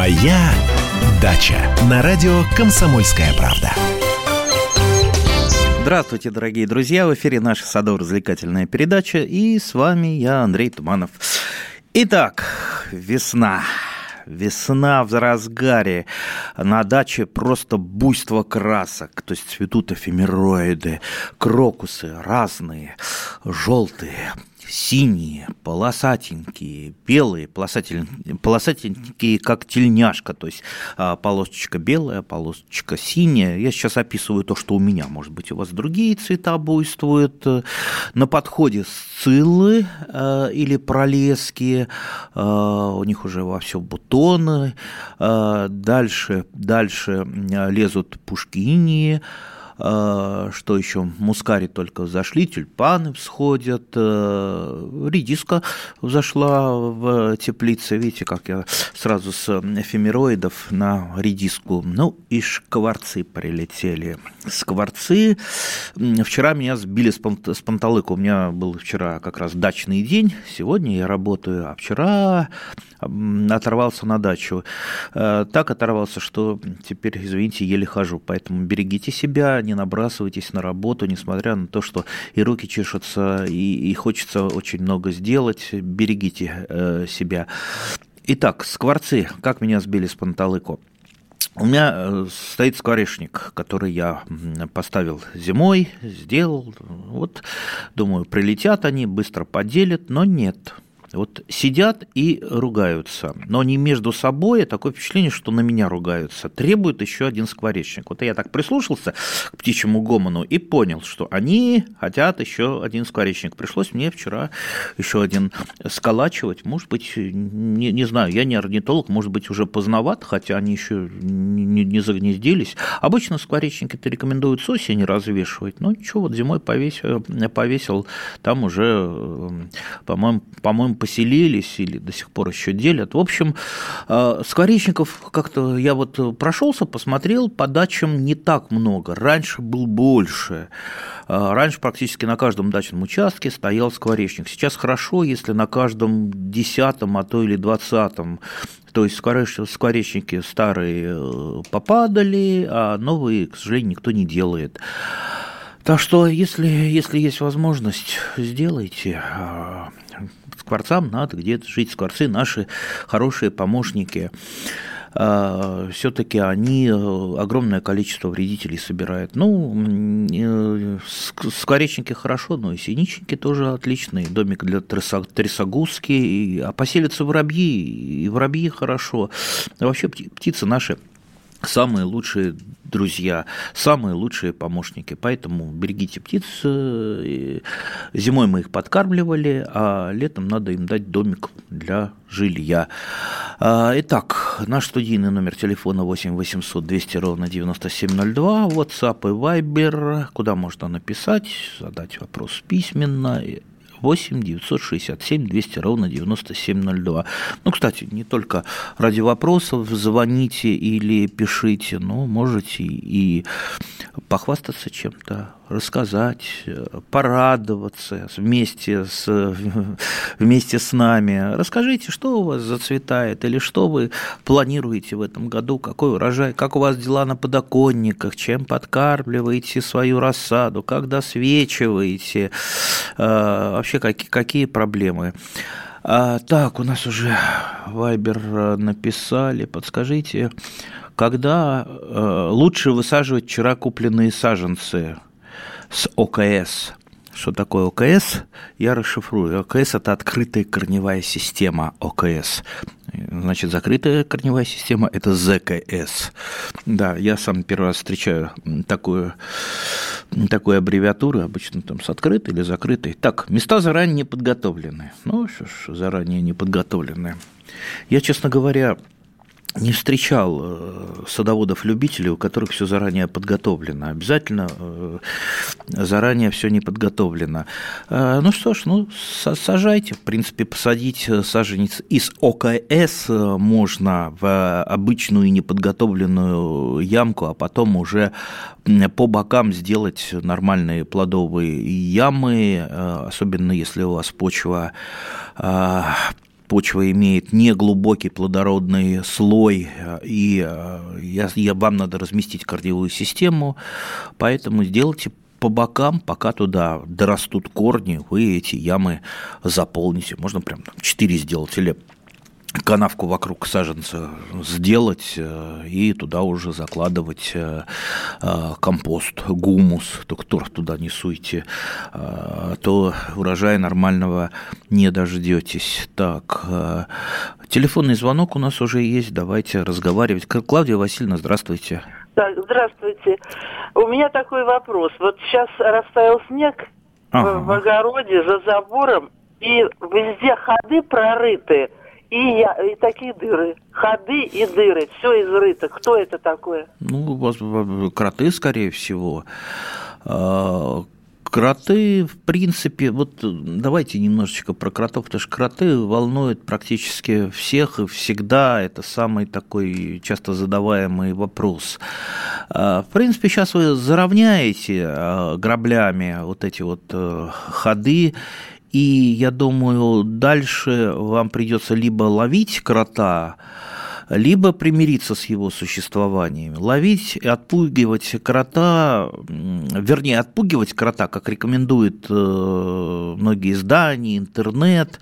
Моя дача на радио Комсомольская правда. Здравствуйте, дорогие друзья! В эфире наша садово-развлекательная передача, и с вами я, Андрей Туманов. Итак, весна. Весна в разгаре. На даче просто буйство красок. То есть цветут эфемероиды, крокусы разные, желтые, синие, полосатенькие, белые, полосатенькие, полосатенькие как тельняшка, то есть а, полосочка белая, полосочка синяя. Я сейчас описываю то, что у меня, может быть, у вас другие цвета буйствуют. На подходе сциллы э, или пролески, э, у них уже во все бутоны. Э, дальше, дальше лезут пушкини, Э, что еще? Мускари только взошли, тюльпаны всходят, э, редиска взошла в теплице. Видите, как я сразу с эфемероидов на редиску. Ну и шкварцы прилетели. Скворцы. Вчера меня сбили с панталыка. У меня был вчера как раз дачный день. Сегодня я работаю, а вчера оторвался на дачу. Э, так оторвался, что теперь, извините, еле хожу. Поэтому берегите себя, не набрасывайтесь на работу, несмотря на то, что и руки чешутся, и, и хочется очень много сделать. Берегите э, себя. Итак, скворцы. Как меня сбили с панталыку? У меня э, стоит скворечник, который я поставил зимой, сделал. Вот, думаю, прилетят они, быстро поделят, но нет. Вот сидят и ругаются, но не между собой, такое впечатление, что на меня ругаются. Требует еще один скворечник. Вот я так прислушался к птичьему гомону и понял, что они хотят еще один скворечник. Пришлось мне вчера еще один сколачивать. Может быть, не, не знаю, я не орнитолог, может быть, уже поздновато, хотя они еще не, не загнездились. Обычно скворечники-то рекомендуют с осени развешивать, но ничего, вот зимой повесил, повесил там уже, по-моему, по-моему, поселились или до сих пор еще делят. В общем, э, скворечников как-то я вот прошелся, посмотрел, по дачам не так много. Раньше был больше. Э, раньше практически на каждом дачном участке стоял скворечник. Сейчас хорошо, если на каждом десятом, а то или двадцатом то есть скворечники старые э, попадали, а новые, к сожалению, никто не делает. Так что, если, если есть возможность, сделайте скворцам надо где-то жить. Скворцы наши хорошие помощники. А, Все-таки они э, огромное количество вредителей собирают. Ну, э, скворечники хорошо, но и синичники тоже отличные. Домик для трясогузки. А поселятся воробьи, и воробьи хорошо. Вообще птицы наши самые лучшие друзья, самые лучшие помощники. Поэтому берегите птиц. Зимой мы их подкармливали, а летом надо им дать домик для жилья. А, итак, наш студийный номер телефона 8 800 200 ровно 9702, WhatsApp и Viber, куда можно написать, задать вопрос письменно 8 967 200 ровно 9702. Ну, кстати, не только ради вопросов звоните или пишите, но можете и похвастаться чем-то, рассказать, порадоваться вместе с, вместе с нами. Расскажите, что у вас зацветает или что вы планируете в этом году, какой урожай, как у вас дела на подоконниках, чем подкармливаете свою рассаду, как досвечиваете, а, вообще какие, какие проблемы. А, так, у нас уже Вайбер написали, подскажите, когда э, лучше высаживать вчера купленные саженцы с ОКС? Что такое ОКС? Я расшифрую. ОКС – это открытая корневая система ОКС. Значит, закрытая корневая система – это ЗКС. Да, я сам первый раз встречаю такую, такую аббревиатуру, обычно там с открытой или закрытой. Так, места заранее не подготовлены. Ну, что ж, заранее не подготовлены. Я, честно говоря, не встречал э, садоводов-любителей, у которых все заранее подготовлено. Обязательно э, заранее все не подготовлено. Э, ну что ж, ну сажайте. В принципе, посадить саженец из ОКС можно в обычную неподготовленную ямку, а потом уже по бокам сделать нормальные плодовые ямы, особенно если у вас почва почва имеет неглубокий плодородный слой, и я, я, вам надо разместить корневую систему, поэтому сделайте по бокам, пока туда дорастут корни, вы эти ямы заполните. Можно прям там 4 сделать или канавку вокруг саженца сделать э, и туда уже закладывать э, э, компост, гумус, только торф туда не суйте, то урожая нормального не дождетесь. Так, телефонный звонок у нас уже есть, давайте разговаривать. Клавдия Васильевна, здравствуйте. Так, здравствуйте. У меня такой вопрос. Вот сейчас растаял снег ага. в, в огороде за забором, и везде ходы прорыты – и, я, и такие дыры. Ходы и дыры. Все изрыто. Кто это такое? Ну, кроты, скорее всего. А, кроты, в принципе, вот давайте немножечко про кротов, потому что кроты волнуют практически всех и всегда. Это самый такой часто задаваемый вопрос. А, в принципе, сейчас вы заровняете а, граблями вот эти вот э, ходы, и я думаю, дальше вам придется либо ловить крота, либо примириться с его существованием. Ловить и отпугивать крота, вернее, отпугивать крота, как рекомендуют э, многие издания, интернет,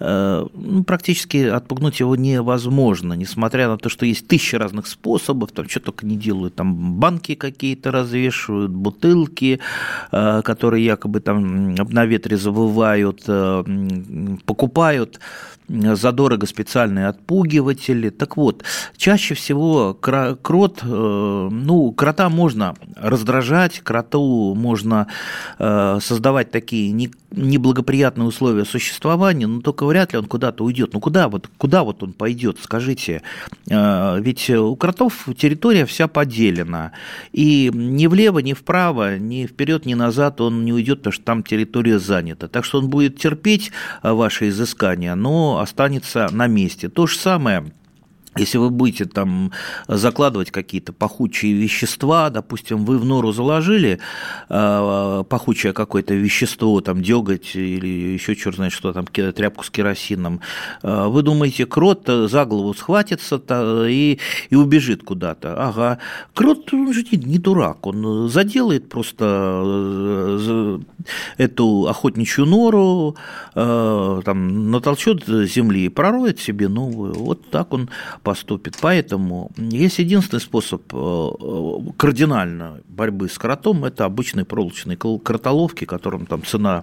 э, ну, практически отпугнуть его невозможно, несмотря на то, что есть тысячи разных способов, там что только не делают, там банки какие-то развешивают, бутылки, э, которые якобы там на ветре завывают, покупают задорого специальные отпугиватели. Так вот, чаще всего крот, э, ну, крота можно раздражать, кроту можно э, создавать такие неблагоприятные условия существования, но только вряд ли он куда-то уйдет. Ну, куда вот, куда вот он пойдет, скажите? Э, ведь у кротов территория вся поделена, и ни влево, ни вправо, ни вперед, ни назад он не уйдет, потому что там территория занята. Так что он будет терпеть ваши изыскания, но останется на месте. То же самое если вы будете там закладывать какие-то пахучие вещества, допустим, вы в нору заложили э, пахучее какое-то вещество, там деготь или еще черт знает что, там тряпку с керосином, э, вы думаете, крот за голову схватится и, и убежит куда-то. Ага. Крот он же не, не дурак, он заделает просто э, эту охотничью нору, э, там натолчет земли и пророет себе новую. Вот так он поступит. Поэтому есть единственный способ э, э, кардинально борьбы с кротом – это обычные проволочные кротоловки, которым там цена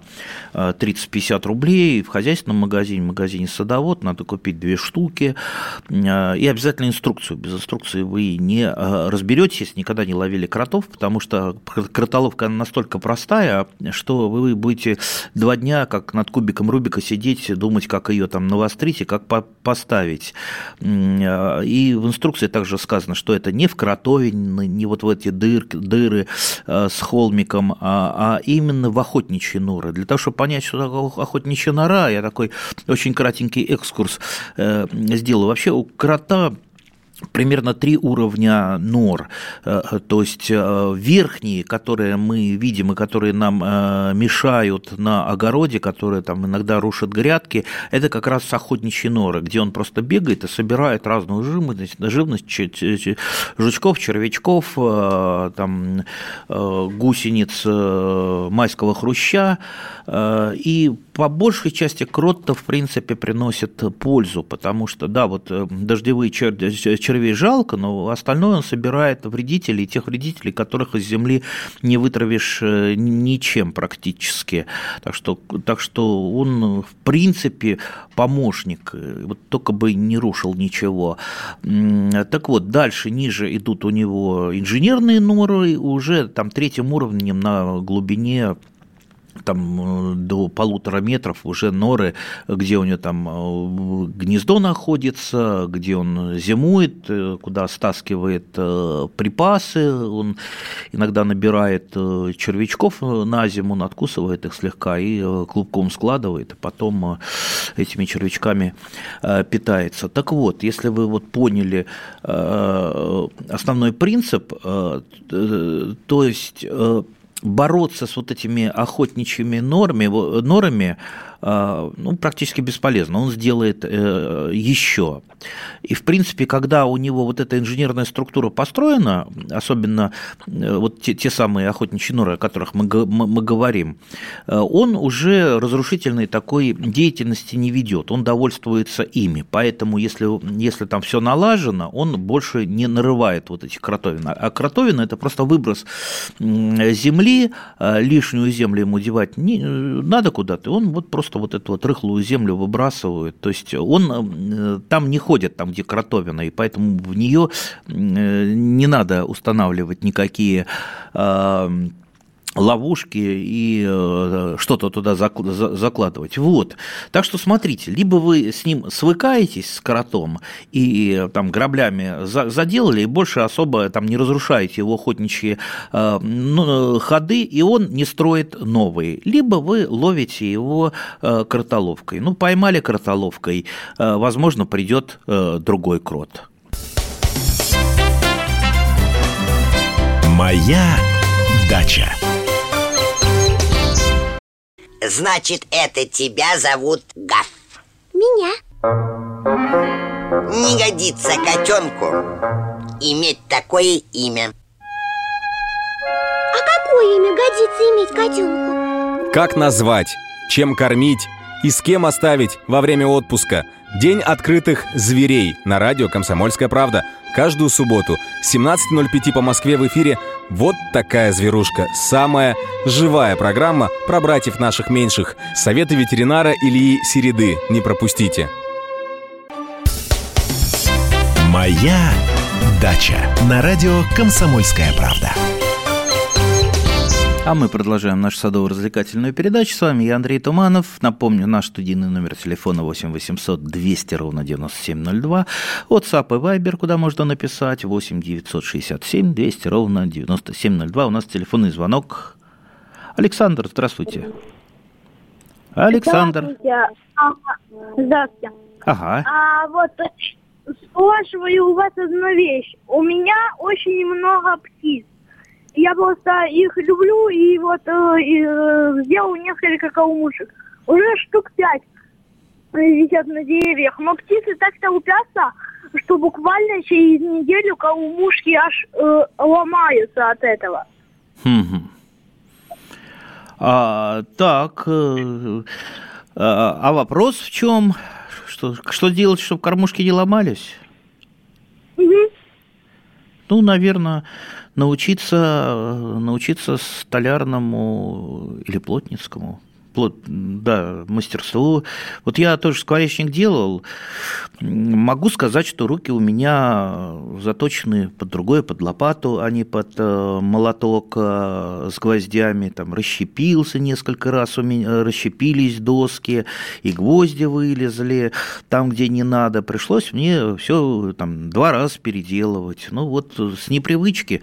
30-50 э, рублей. В хозяйственном магазине, в магазине «Садовод» надо купить две штуки. И обязательно инструкцию. Без инструкции вы не разберетесь, никогда не ловили кротов, потому что кротоловка настолько простая, что вы будете два дня как над кубиком Рубика сидеть, думать, как ее там навострить и как поставить. И в инструкции также сказано, что это не в кротовин, не вот в эти дыр, дыры э, с холмиком, а, а именно в охотничьи норы. Для того, чтобы понять, что такое охотничья нора, я такой очень кратенький экскурс э, сделаю. Вообще у крота примерно три уровня нор. Э, то есть э, верхние, которые мы видим и которые нам э, мешают на огороде, которые там иногда рушат грядки, это как раз охотничьи норы, где он просто бегает и собирает разную живность, живность жучков, червячков, там, гусениц майского хруща. И по большей части крот-то, в принципе, приносит пользу, потому что, да, вот дождевые черви червей жалко, но остальное он собирает вредителей, тех вредителей, которых из земли не вытравишь э, ничем практически. Так что, так что он, в принципе, помощник, э, вот только бы не рушил ничего. Так вот, дальше, ниже идут у него инженерные норы, уже там третьим уровнем на глубине там э, до полутора метров уже норы, где у него там э, гнездо находится, где он зимует, э, куда стаскивает припасы, он иногда набирает червячков на зиму, он откусывает их слегка и клубком складывает, и потом этими червячками питается. Так вот, если вы вот поняли основной принцип, то есть бороться с вот этими охотничьими нормами, норами ну, практически бесполезно. Он сделает еще. И, в принципе, когда у него вот эта инженерная структура построена, особенно вот те, те самые охотничьи норы, о которых мы, мы, говорим, он уже разрушительной такой деятельности не ведет, он довольствуется ими. Поэтому, если, если там все налажено, он больше не нарывает вот этих кротовин. А кротовина – это просто выброс земли, лишнюю землю ему девать не, надо куда-то, он вот просто вот эту вот рыхлую землю выбрасывает. То есть он э, там не ходит, там, где кротовина, и поэтому в нее не надо устанавливать никакие а, ловушки и э, что-то туда закладывать. Вот. Так что смотрите, либо вы с ним свыкаетесь, с коротом, и там граблями заделали, и больше особо там не разрушаете его охотничьи э, ну, ходы, и он не строит новые. Либо вы ловите его э, кротоловкой. Ну, поймали кротоловкой, возможно, придет другой крот. Моя дача. Значит, это тебя зовут Гаф. Меня. Не годится котенку иметь такое имя. А какое имя годится иметь котенку? Как назвать, чем кормить и с кем оставить во время отпуска? День открытых зверей на радио «Комсомольская правда». Каждую субботу 17.05 по Москве в эфире «Вот такая зверушка». Самая живая программа про братьев наших меньших. Советы ветеринара Ильи Середы. Не пропустите. «Моя дача» на радио «Комсомольская правда». А мы продолжаем нашу садово-развлекательную передачу. С вами я, Андрей Туманов. Напомню, наш студийный номер телефона 8 800 200 ровно 9702. WhatsApp и Viber, куда можно написать 8 967 200 ровно 9702. У нас телефонный звонок. Александр, здравствуйте. Александр. Здравствуйте. Здравствуйте. Ага. А вот спрашиваю у вас одну вещь. У меня очень много птиц. Я просто их люблю и вот э, и, э, сделал несколько каумушек. Уже штук пять висят на деревьях. Но птицы так толпятся, что буквально через неделю каумушки аж э, ломаются от этого. А, так, э, а, а вопрос в чем? Что, что делать, чтобы кормушки не ломались? Угу. Ну, наверное, научиться, научиться столярному или плотницкому плот, да, мастерству. Вот я тоже скворечник делал. Могу сказать, что руки у меня заточены под другое, под лопату, а не под э, молоток э, с гвоздями. Там расщепился несколько раз, у меня расщепились доски, и гвозди вылезли там, где не надо. Пришлось мне все там два раза переделывать. Ну вот с непривычки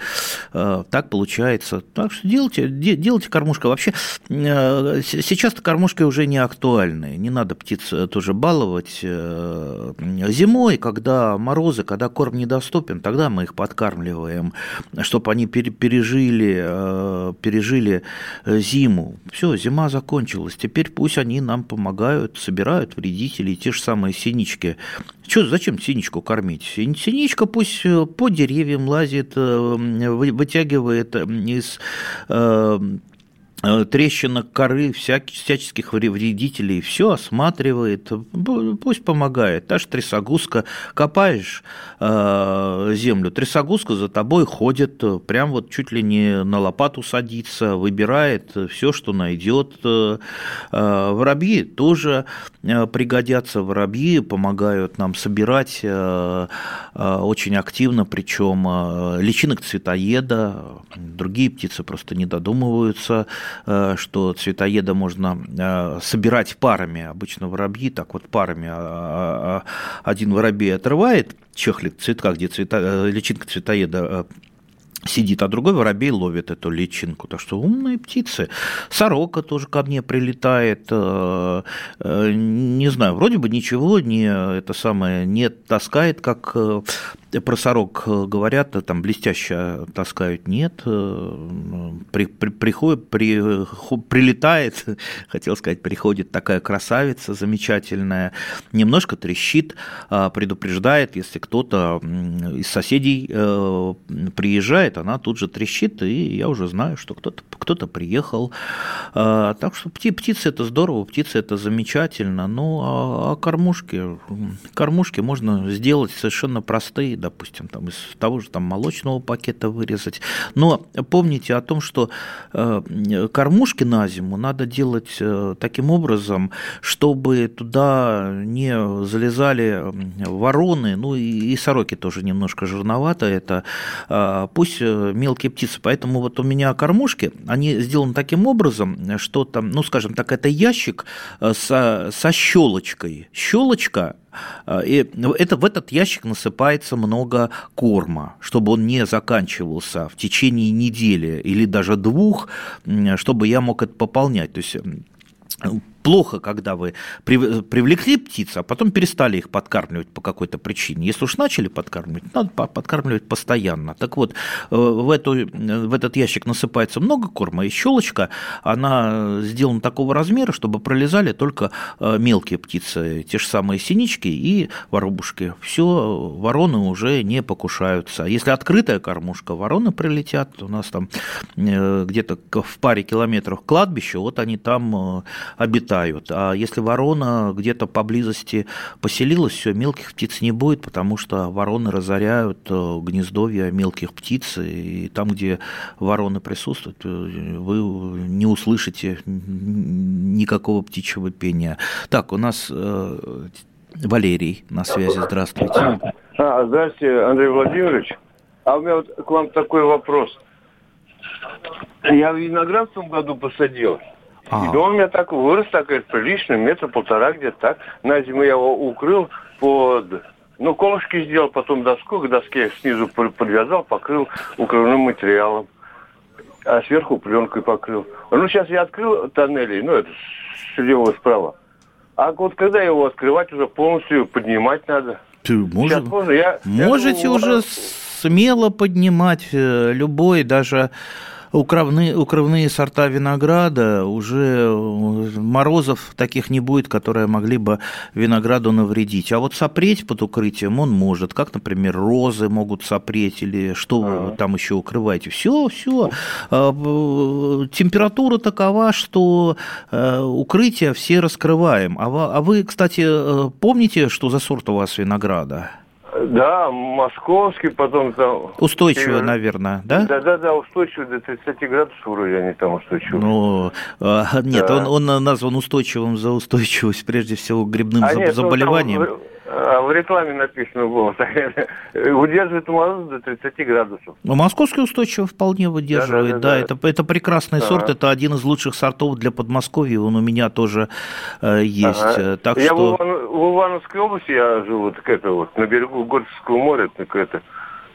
э, так получается. Так что делайте, делайте кормушка. Вообще сейчас сейчас-то кормушки уже не актуальны. Не надо птиц э, тоже баловать. Э, зимой, когда морозы, когда корм недоступен, тогда мы их подкармливаем, чтобы они пережили, э, пережили зиму. Все, зима закончилась. Теперь пусть они нам помогают, собирают вредителей, те же самые синички. Что, зачем синичку кормить? Синичка пусть по деревьям лазит, вытягивает из трещинок коры, всяких, всяческих вредителей, все осматривает, пусть помогает. Та же трясогузка, копаешь э, землю, трясогузка за тобой ходит, прям вот чуть ли не на лопату садится, выбирает все, что найдет. Э, воробьи тоже пригодятся, воробьи помогают нам собирать очень активно, причем личинок цветоеда, другие птицы просто не додумываются. Э, что цветоеда можно э, собирать парами. Обычно воробьи так вот парами а, а, а, один воробей отрывает, чехлик цветка, где цвета, э, личинка цветоеда сидит, а другой воробей ловит эту личинку. Так что умные птицы. Сорока тоже ко мне прилетает. Э, э, не знаю, вроде бы ничего не это самое не таскает, как э, про сорок говорят, там блестяще таскают. Нет, при, при, приходит, при, прилетает, хотел сказать, приходит такая красавица замечательная, немножко трещит, предупреждает, если кто-то из соседей приезжает, стреляет, она тут же трещит, и я уже знаю, что кто-то кто приехал. А, так что птицы это здорово, птицы это замечательно. Ну, а, а кормушки? Кормушки можно сделать совершенно простые, допустим, там, из того же там, молочного пакета вырезать. Но помните о том, что э, кормушки на зиму надо делать э, таким образом, чтобы туда не залезали вороны, ну и, и сороки тоже немножко жирновато это. А, пусть мелкие птицы. Поэтому вот у меня кормушки, они сделаны таким образом, что там, ну, скажем так, это ящик э, со, со щелочкой. Щелочка э, и это, в этот ящик насыпается много корма, чтобы он не заканчивался в течение недели или даже двух, чтобы я мог это пополнять. То есть плохо, когда вы привлекли птиц, а потом перестали их подкармливать по какой-то причине. Если уж начали подкармливать, надо подкармливать постоянно. Так вот, э, в, эту, в этот ящик насыпается много корма, и щелочка, она сделана такого размера, чтобы пролезали только э, мелкие птицы, те же самые синички и воробушки. Все, вороны уже не покушаются. Если открытая кормушка, вороны прилетят. У нас там э, где-то в паре километров кладбище, вот они там обитают летают. А если ворона где-то поблизости поселилась, все, мелких птиц не будет, потому что вороны разоряют э, гнездовья мелких птиц, и там, где вороны присутствуют, э, вы не услышите никакого птичьего пения. Так, у нас э, Валерий на связи. Здравствуйте. А, здравствуйте, Андрей Владимирович. А у меня вот к вам такой вопрос. Я виноград в том году посадил. А. И он у меня так вырос, так прилично, метр полтора где-то так. На зиму я его укрыл под... Ну, колышки сделал, потом доску, к доске снизу подвязал, покрыл укрывным материалом. А сверху пленкой покрыл. Ну, сейчас я открыл тоннели, ну, это слева справа. А вот когда его открывать, уже полностью поднимать надо. Ты может, можно, я, можете я думаю, уже смело поднимать э, любой, даже укрывные, укрывные сорта винограда, уже э, морозов таких не будет, которые могли бы винограду навредить. А вот сопреть под укрытием он может, как, например, розы могут сопреть или что вы там еще укрываете. Все, все. А, температура такова, что э, укрытие все раскрываем. А вы, кстати, э, помните, что за сорт у вас винограда? Да, московский, потом там... Устойчивый, наверное, да? Да, да, да, устойчивый до 30 градусов вроде они там устойчивые. Ну, а, нет, да. он, он назван устойчивым за устойчивость, прежде всего, к грибным а нет, заболеваниям. Ну, там, а в рекламе написано было, удерживает мороз до 30 градусов. Ну, московский устойчиво вполне выдерживает, да, да, да, да. Это, это прекрасный ага. сорт, это один из лучших сортов для Подмосковья, он у меня тоже э, есть. Ага. Так я что... в, Иван, в Ивановской области я живу, так это вот, на берегу Горского моря, так это,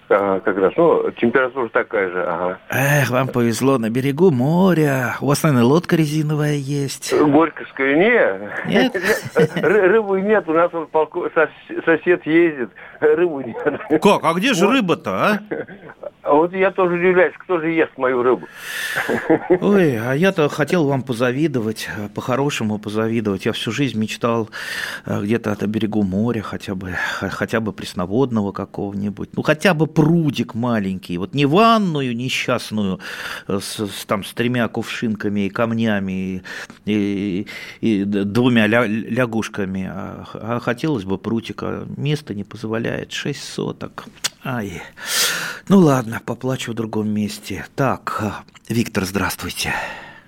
Ага, как раз. Ну, температура такая же, ага. Эх, вам повезло, на берегу моря. У вас, наверное, лодка резиновая есть. Горьковская, нет. Нет? Рыбы нет, у нас вот сосед ездит, рыбу нет. Как? А где же рыба-то, а? А вот я тоже удивляюсь, кто же ест мою рыбу. Ой, а я-то хотел вам позавидовать, по-хорошему позавидовать. Я всю жизнь мечтал э, где-то от берегу моря, хотя бы, хотя бы пресноводного какого-нибудь. Ну, хотя бы прудик маленький. Вот не ванную несчастную э, с, с, там, с тремя кувшинками и камнями и, и, и двумя ля, лягушками, а, а хотелось бы прутика. Место не позволяет. Шесть соток. Ай. Ну ладно, поплачу в другом месте. Так, Виктор, здравствуйте.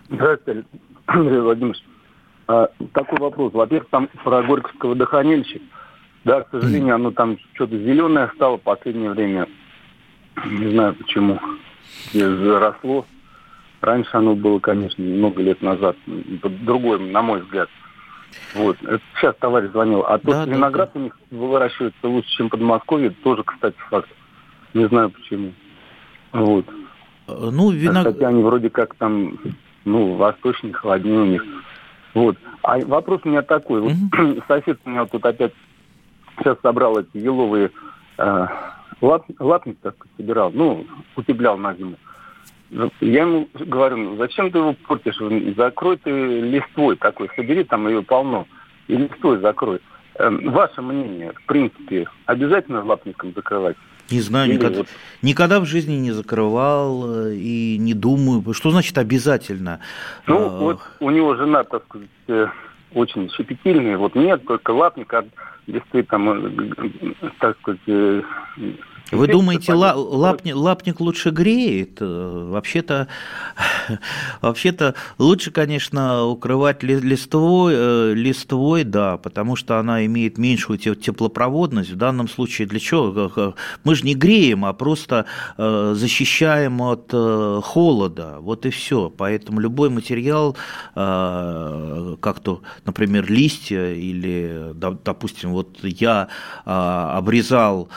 Здравствуйте, Андрей Владимирович. А, такой вопрос. Во-первых, там про Горьковского водохранилища. Да, к сожалению, оно там что-то зеленое стало в последнее время. Не знаю почему. Заросло. Раньше оно было, конечно, много лет назад. Другое, на мой взгляд. Вот. Это сейчас товарищ звонил. А да, тот да, виноград да. у них выращивается лучше, чем в Подмосковье. Тоже, кстати, факт. Не знаю почему. Вот. Ну, виноград... Хотя они вроде как там, ну, восточные, холоднее у них. Вот. А вопрос у меня такой. Вот сосед у меня тут опять сейчас собрал эти еловые э, лап, лапник, так собирал, ну, утеплял на зиму. Я ему говорю, ну, зачем ты его портишь? Закрой ты листвой такой, собери там ее полно, и листвой закрой. Эм, ваше мнение, в принципе, обязательно лапником закрывать? Не знаю, никогда, вот... никогда в жизни не закрывал э, и не думаю. Что значит обязательно? Ну, вот у него жена, так сказать, э, очень щепетильная. Вот нет, только лапник листы там, э, так сказать, вы думаете, ла, лапник, лапник лучше греет? Э, вообще-то, вообще-то лучше, конечно, укрывать листвой, э, листвой, да, потому что она имеет меньшую теплопроводность. В данном случае для чего? Мы же не греем, а просто э, защищаем от холода. Вот и все. Поэтому любой материал, как то, например, листья или, допустим, вот я обрезал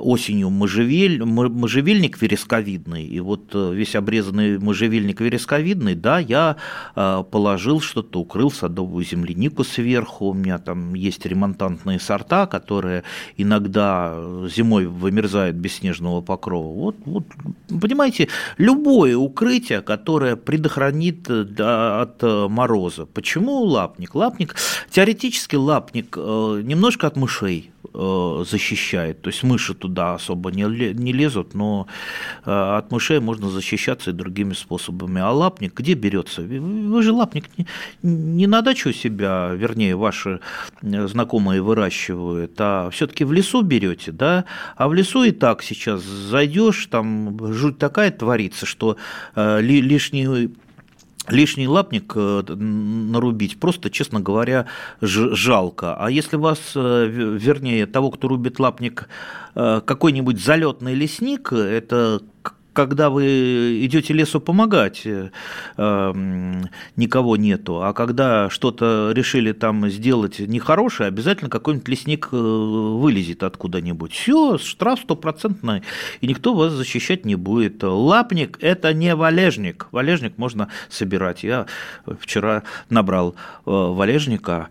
осенью можжевель, можжевельник вересковидный, и вот э, весь обрезанный можжевельник вересковидный, да, я э, положил что-то, укрыл садовую землянику сверху, у меня там есть ремонтантные сорта, которые иногда зимой вымерзают без снежного покрова. Вот, вот понимаете, любое укрытие, которое предохранит э, от мороза. Почему лапник? Лапник, теоретически лапник немножко от мышей Э, защищает. То есть мыши туда особо не, не лезут, но э, от мышей можно защищаться и другими способами. А лапник где берется? Вы же лапник не, не на дачу себя, вернее, ваши э, знакомые выращивают, а все-таки в лесу берете, да? А в лесу и так сейчас зайдешь, там жуть такая творится, что лишний лишний лапник э, нарубить просто, честно говоря, жалко. А если вас, э, вернее, того, кто рубит лапник, э, какой-нибудь залетный лесник, это когда вы идете лесу помогать, э, эм, никого нету, а когда что-то решили там сделать нехорошее, обязательно какой-нибудь лесник э, вылезет откуда-нибудь. Все, штраф стопроцентный, и никто вас защищать не будет. Лапник – это не валежник. Валежник можно собирать. Я вчера набрал э, валежника.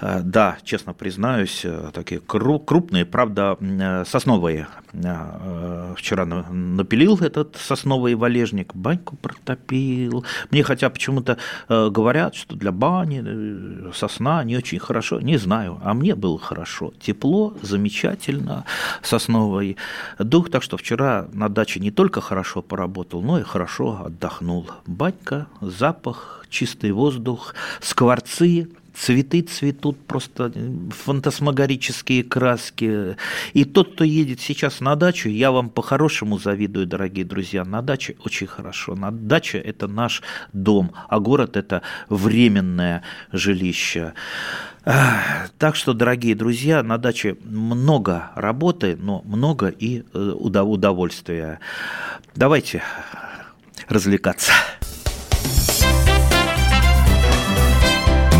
Да, честно признаюсь, такие крупные, правда, сосновые. Вчера напилил этот этот сосновый валежник, баньку протопил. Мне хотя почему-то э, говорят, что для бани э, сосна не очень хорошо. Не знаю, а мне было хорошо. Тепло, замечательно, сосновый дух. Так что вчера на даче не только хорошо поработал, но и хорошо отдохнул. Банька, запах, чистый воздух, скворцы – цветы цветут, просто фантасмагорические краски. И тот, кто едет сейчас на дачу, я вам по-хорошему завидую, дорогие друзья. На даче очень хорошо. На даче – это наш дом, а город – это временное жилище. Так что, дорогие друзья, на даче много работы, но много и э, удовольствия. Давайте развлекаться.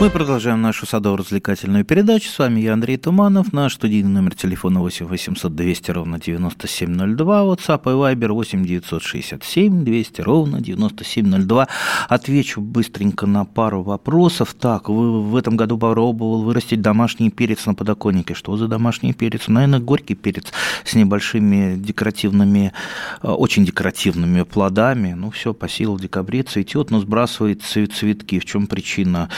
Мы продолжаем нашу садово-развлекательную передачу. С вами я, Андрей Туманов. Наш студийный номер телефона 8 800 200 ровно 9702. WhatsApp и Viber 8 967 200 ровно 9702. Отвечу быстренько на пару вопросов. Так, вы в этом году попробовал вырастить домашний перец на подоконнике. Что за домашний перец? Наверное, горький перец с небольшими декоративными, э, очень декоративными плодами. Ну, все, по силу декабре цветет, но сбрасывает цветки. В чем причина?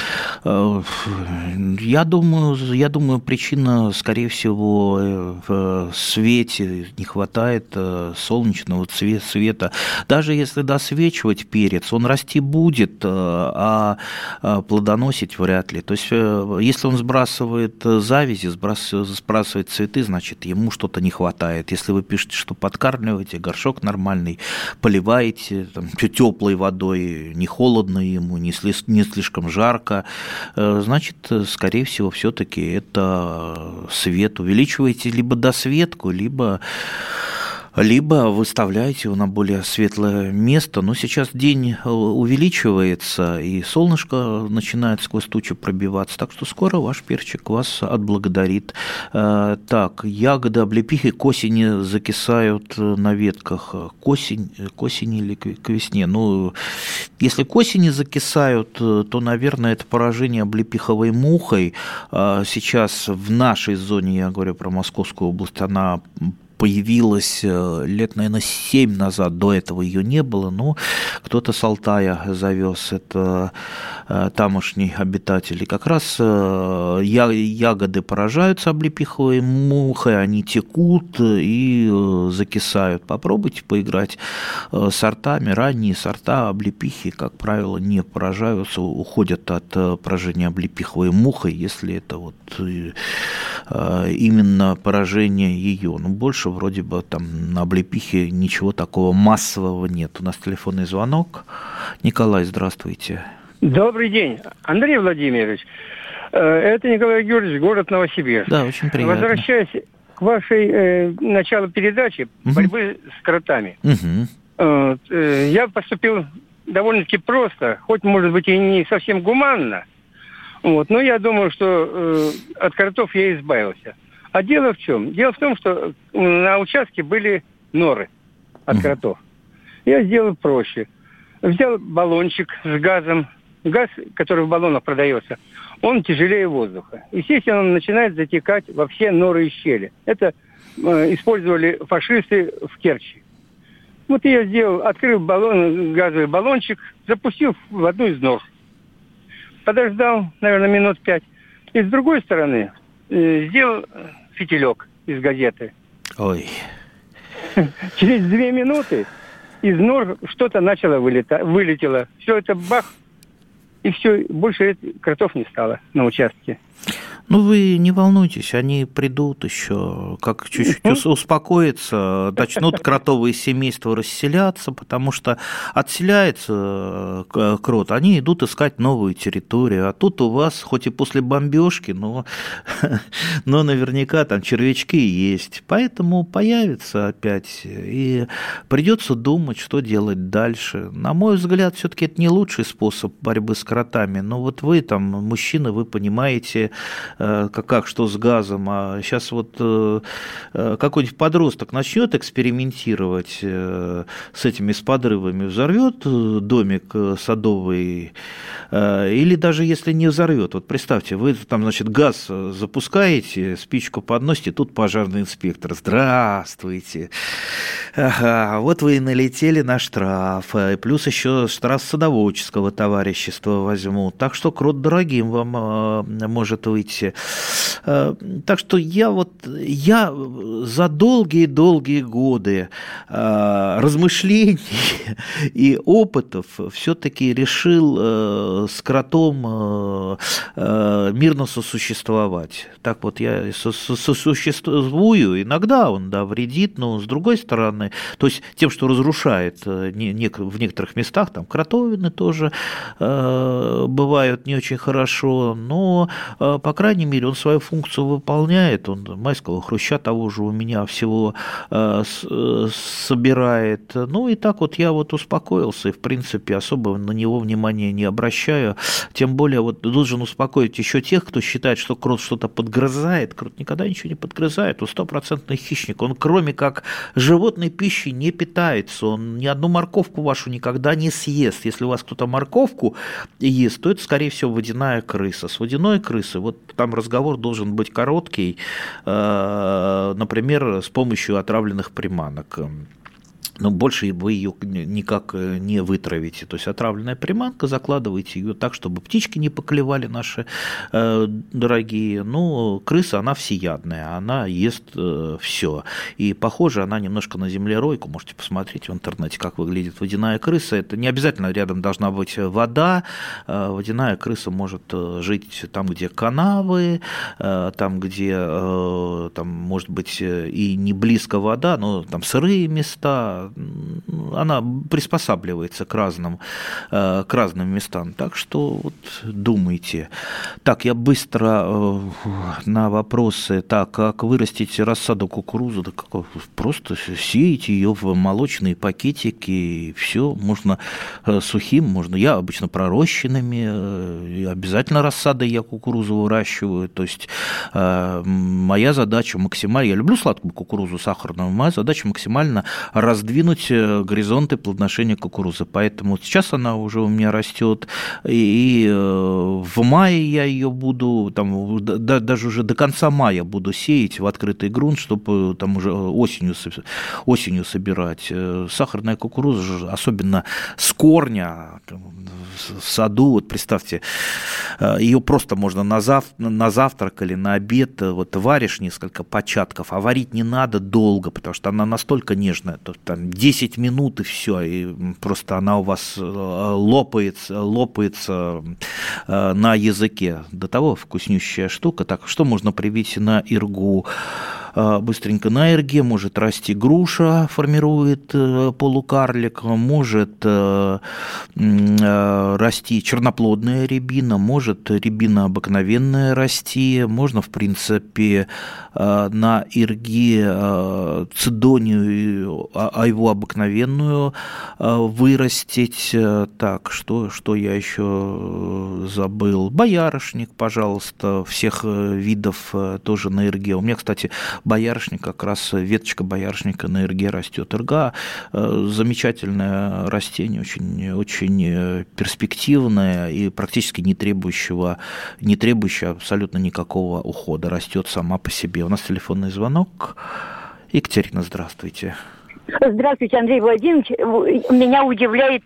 Э, я думаю, я думаю, причина, скорее всего, э, в свете не хватает э, солнечного света. Даже если досвечивать перец, он расти будет, а плодоносить вряд ли. То есть, если он сбрасывает завязи, сбрасывает цветы, значит, ему что-то не хватает. Если вы пишете, что подкармливаете, горшок нормальный, поливаете там, теплой водой, не холодно ему, не слишком жарко, значит, скорее всего, все-таки это свет. Увеличиваете либо досветку, либо либо выставляете его на более светлое место. Но сейчас день э, увеличивается, и солнышко начинает сквозь тучу пробиваться, так что скоро ваш перчик вас отблагодарит. Э, так, ягоды облепихи к осени закисают на ветках. К осени, к осени или к весне? Ну, если к осени закисают, то, наверное, это поражение облепиховой мухой. Сейчас в нашей зоне, я говорю про Московскую область, она появилась э, лет, наверное, 7 назад, до этого ее не было, но кто-то с Алтая завез, это э, тамошний обитатель. И как раз э, ягоды поражаются облепиховой мухой, они текут и закисают. Попробуйте поиграть сортами. Ранние сорта облепихи, как правило, не поражаются, уходят от поражения облепиховой мухой, если это вот именно поражение ее. Но больше вроде бы там на облепихе ничего такого массового нет. У нас телефонный звонок. Николай, здравствуйте. Добрый день, Андрей Владимирович. Э, это Николай Георгиевич, город Новосибирск. Да, очень приятно. Возвращаясь к вашей э, началу передачи угу. борьбы с кротами. Угу. Э, я поступил довольно-таки просто, хоть, может быть, и не совсем гуманно, вот, но я думаю, что э, от кротов я избавился. А дело в чем? Дело в том, что на участке были норы от кротов. Я сделал проще. Взял баллончик с газом. Газ, который в баллонах продается, он тяжелее воздуха. Естественно, он начинает затекать во все норы и щели. Это э, использовали фашисты в Керчи. Вот я сделал, открыл баллон, газовый баллончик, запустил в одну из нор. Подождал, наверное, минут пять. И с другой стороны э, сделал фитилек из газеты. Ой. Через две минуты из нор что-то начало вылета, вылетело. Все это бах, и все, больше кротов не стало на участке. Ну, вы не волнуйтесь, они придут еще, как чуть-чуть успокоятся, начнут кротовые семейства расселяться, потому что отселяется э, крот, они идут искать новую территорию, а тут у вас, хоть и после бомбежки, но, но наверняка там червячки есть, поэтому появится опять, и придется думать, что делать дальше. На мой взгляд, все-таки это не лучший способ борьбы с кротами, но вот вы там, мужчина, вы понимаете, как, как что с газом, а сейчас вот э, э, какой-нибудь подросток начнет экспериментировать с этими с подрывами, взорвет домик садовый, или даже если не взорвет, вот представьте, вы там, значит, газ запускаете, спичку подносите, тут пожарный инспектор, здравствуйте, ага, вот вы и налетели на штраф, и плюс еще штраф садоводческого товарищества возьму, так что крот дорогим вам может выйти. Э, так что я вот, я за долгие-долгие годы э, размышлений и опытов все-таки решил э, с кротом мирно сосуществовать. Так вот я сосуществую, иногда он, да, вредит, но с другой стороны, то есть тем, что разрушает в некоторых местах, там кротовины тоже бывают не очень хорошо, но, по крайней крайней мере, он свою функцию выполняет. Он майского хруща того же у меня всего э, э, собирает. Ну и так вот я вот успокоился и, в принципе, особо на него внимания не обращаю. Тем более вот должен успокоить еще тех, кто считает, что крот что-то подгрызает. Крот никогда ничего не подгрызает. Он стопроцентный хищник. Он кроме как животной пищи не питается. Он ни одну морковку вашу никогда не съест. Если у вас кто-то морковку ест, то это, скорее всего, водяная крыса. С водяной крысы вот там там разговор должен быть короткий, э, например, с помощью отравленных приманок. Но больше вы ее никак э, не вытравите. То есть отравленная приманка, закладываете ее так, чтобы птички не поклевали наши э, дорогие. Ну, крыса, она всеядная, она ест э, все. И похоже, она немножко на землеройку. Можете посмотреть в интернете, как выглядит водяная крыса. Это не обязательно рядом должна быть вода. Э, водяная крыса может э, жить там, где канавы, э, там, где, э, там, может быть, и не близко вода, но там сырые места, она приспосабливается к разным, э, к разным местам. Так что вот думайте. Так, я быстро э, на вопросы. Так, как вырастить рассаду кукурузы? Да как, просто сеять ее в молочные пакетики, и все. Можно э, сухим, можно. Я обычно пророщенными. Обязательно рассадой я кукурузу выращиваю. То есть моя задача максимально... Я люблю сладкую кукурузу сахарную. Моя задача максимально раздвинуть раздвинуть э, горизонты плодоношения кукурузы. Поэтому сейчас она уже у меня растет, и э, в мае я ее буду, там, даже уже до конца мая буду сеять в открытый грунт, чтобы там уже осенью, осенью собирать. Э, сахарная кукуруза, особенно с корня, в саду, вот представьте, ее просто можно на, зав... на завтрак или на обед, вот варишь несколько початков, а варить не надо долго, потому что она настолько нежная, то там 10 минут и все, и просто она у вас э, лопается, лопается э, на языке. До того вкуснющая штука. Так, что можно привить на иргу? А, быстренько на эрге, может расти груша, формирует э, полукарлик, может э, э, расти черноплодная рябина, может рябина обыкновенная расти, можно, в принципе, на ирге цидонию, айву обыкновенную вырастить. Так, что, что я еще забыл? Боярышник, пожалуйста, всех видов тоже на ирге. У меня, кстати, боярышник, как раз веточка боярышника на эрге растет. Эрга э, замечательное растение, очень, очень э, перспективное и практически не требующего, не требующее абсолютно никакого ухода. Растет сама по себе. У нас телефонный звонок. Екатерина, здравствуйте. Здравствуйте, Андрей Владимирович. Меня удивляет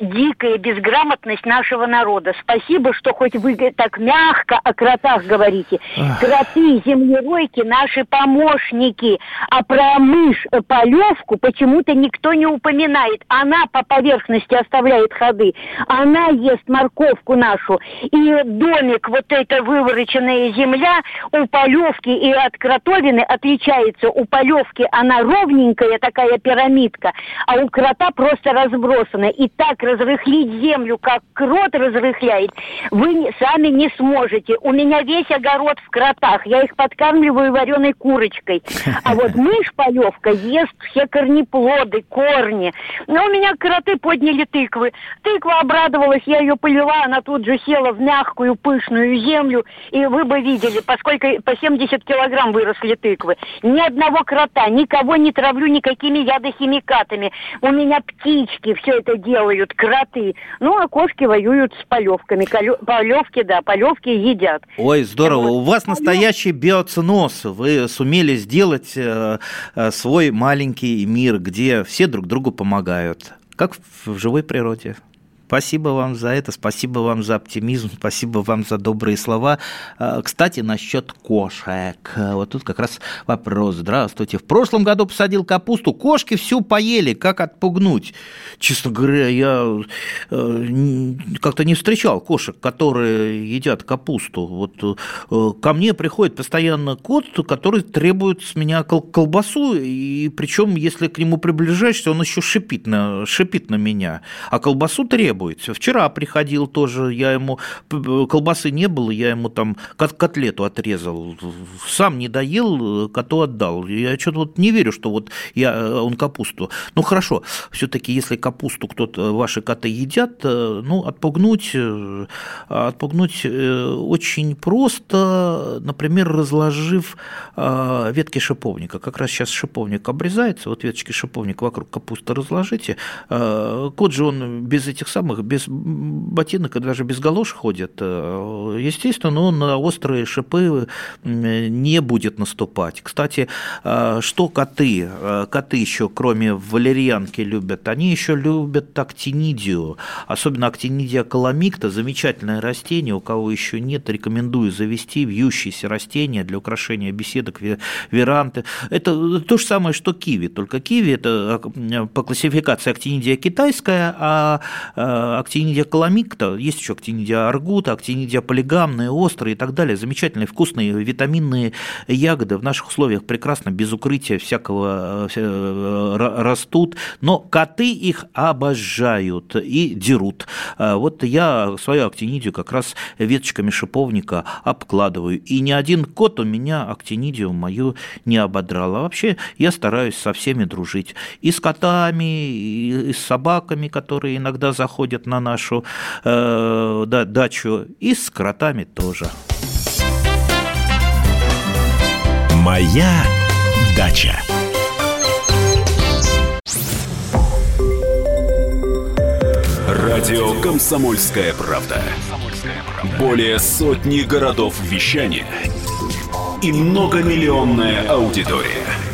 дикая безграмотность нашего народа. Спасибо, что хоть вы так мягко о кротах говорите. Кроты, землеройки, наши помощники. А про мышь, э, полевку почему-то никто не упоминает. Она по поверхности оставляет ходы. Она ест морковку нашу. И домик, вот эта вывороченная земля, у полевки и от кротовины отличается. У полевки она ровненькая, такая пирамидка, а у крота просто разбросано. И так разрыхлить землю, как крот разрыхляет, вы сами не сможете. У меня весь огород в кротах, я их подкармливаю вареной курочкой. А вот мышь-полевка ест все корнеплоды, корни. Но у меня кроты подняли тыквы. Тыква обрадовалась, я ее полила, она тут же села в мягкую, пышную землю, и вы бы видели, поскольку по 70 килограмм выросли тыквы. Ни одного крота, никого не травлю никакими ядохимикатами. У меня птички все это делают, кроты. Ну, а кошки воюют с полевками. Полевки, да, полевки едят. Ой, здорово. У вас настоящий биоценоз. Вы сумели сделать э, э, свой маленький мир, где все друг другу помогают. Как в живой природе. Спасибо вам за это, спасибо вам за оптимизм, спасибо вам за добрые слова. А, кстати, насчет кошек. Вот тут как раз вопрос. Здравствуйте. В прошлом году посадил капусту, кошки всю поели. Как отпугнуть? Честно говоря, я э, как-то не встречал кошек, которые едят капусту. Вот э, ко мне приходит постоянно кот, который требует с меня колбасу, и причем, если к нему приближаешься, он еще шипит на, шипит на меня. А колбасу требует требуется. Вчера приходил тоже, я ему, колбасы не было, я ему там котлету отрезал, сам не доел, коту отдал. Я что-то вот не верю, что вот я, он капусту. Ну, хорошо, все-таки если капусту кто-то, ваши коты едят, э, ну, отпугнуть, э, отпугнуть э, очень просто, например, разложив ветки шиповника. Как раз сейчас шиповник обрезается, вот веточки шиповника вокруг капусты разложите. Кот же он без этих собак самых, без ботинок и даже без галош ходит, э, естественно, он на острые шипы не будет наступать. Кстати, э, что коты? Коты еще, кроме валерьянки, любят, они еще любят актинидию, особенно актинидия каламикта, замечательное растение, у кого еще нет, рекомендую завести вьющиеся растения для украшения беседок, веранды. Это то же самое, что киви, только киви это по классификации актинидия китайская, а актинидия каламикта, есть еще актинидия аргута, актинидия полигамная, острые и так далее, замечательные вкусные витаминные ягоды в наших условиях прекрасно, без укрытия всякого э, растут, но коты их обожают и дерут. А вот я свою актинидию как раз веточками шиповника обкладываю, и ни один кот у меня актинидию мою не ободрал. А вообще я стараюсь со всеми дружить. И с котами, и с собаками, которые иногда заходят на нашу э, да, дачу, и с кротами тоже. Моя дача. Радио Комсомольская правда". Более сотни городов вещания и многомиллионная аудитория.